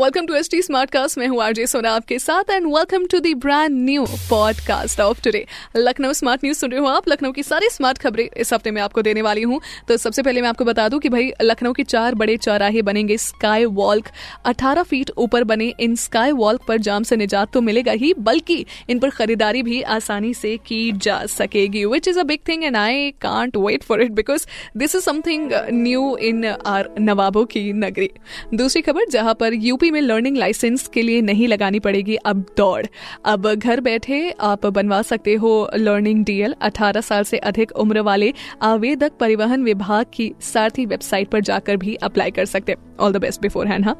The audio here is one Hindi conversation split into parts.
welcome to S T smart cast मैं हूँ आरजे सोना आपके साथ and welcome to the brand new podcast of today Lucknow smart news सुन रहे हो आप? लखनऊ की सारी स्मार्ट खबरें इस हफ़्ते में आपको देने वाली हूँ। तो सबसे पहले मैं आपको बता दूँ कि भाई, लखनऊ के चार बड़े चौराहे बनेंगे स्काई वॉल्क 18 फीट ऊपर बने इन स्काई वॉल्क पर जाम से निजात तो मिलेगा ही, बल्कि इन पर खरीदारी भी आसानी से की जा सकेगी which is a big thing and I can't wait for it because this is something new in our नवाबों की नगरी। दूसरी खबर, जहाँ पर यूपी में लर्निंग लाइसेंस के लिए नहीं लगानी पड़ेगी, अब दौड़। अब घर बैठे आप बनवा सकते हो लर्निंग डीएल 18 साल से अधिक उम्र वाले आवेदक परिवहन विभाग की सारथी वेबसाइट पर जाकर भी अप्लाई कर सकते। All the best beforehand हाँ।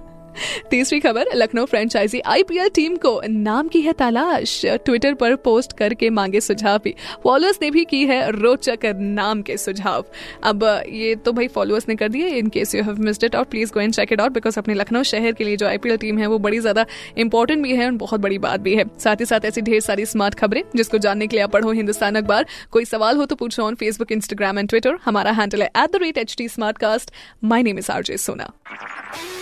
तीसरी खबर, लखनऊ फ्रेंचाइजी आईपीएल टीम को नाम की है तलाश। ट्विटर पर पोस्ट करके मांगे सुझाव भी। फॉलोअर्स ने भी की है रोचक नाम के सुझाव। अब, ये तो भाई फॉलोअर्स ने कर दिए, in case you have missed it out please go and check it out because अपने लखनऊ शहर के लिए जो आईपीएल टीम है, वो बड़ी ज़्यादा इंपॉर्टेंट भी है और बहुत बड़ी बात भी है। साथ ही साथ ऐसी ढेर सारी स्मार्ट खबरें, जिसको जानने के लिए आप पढ़ो हिंदुस्तान अखबार। कोई सवाल हो तो पूछो on Facebook Instagram and Twitter हमारा हैंडल है at the rate H T smart cast my name is RJ Sona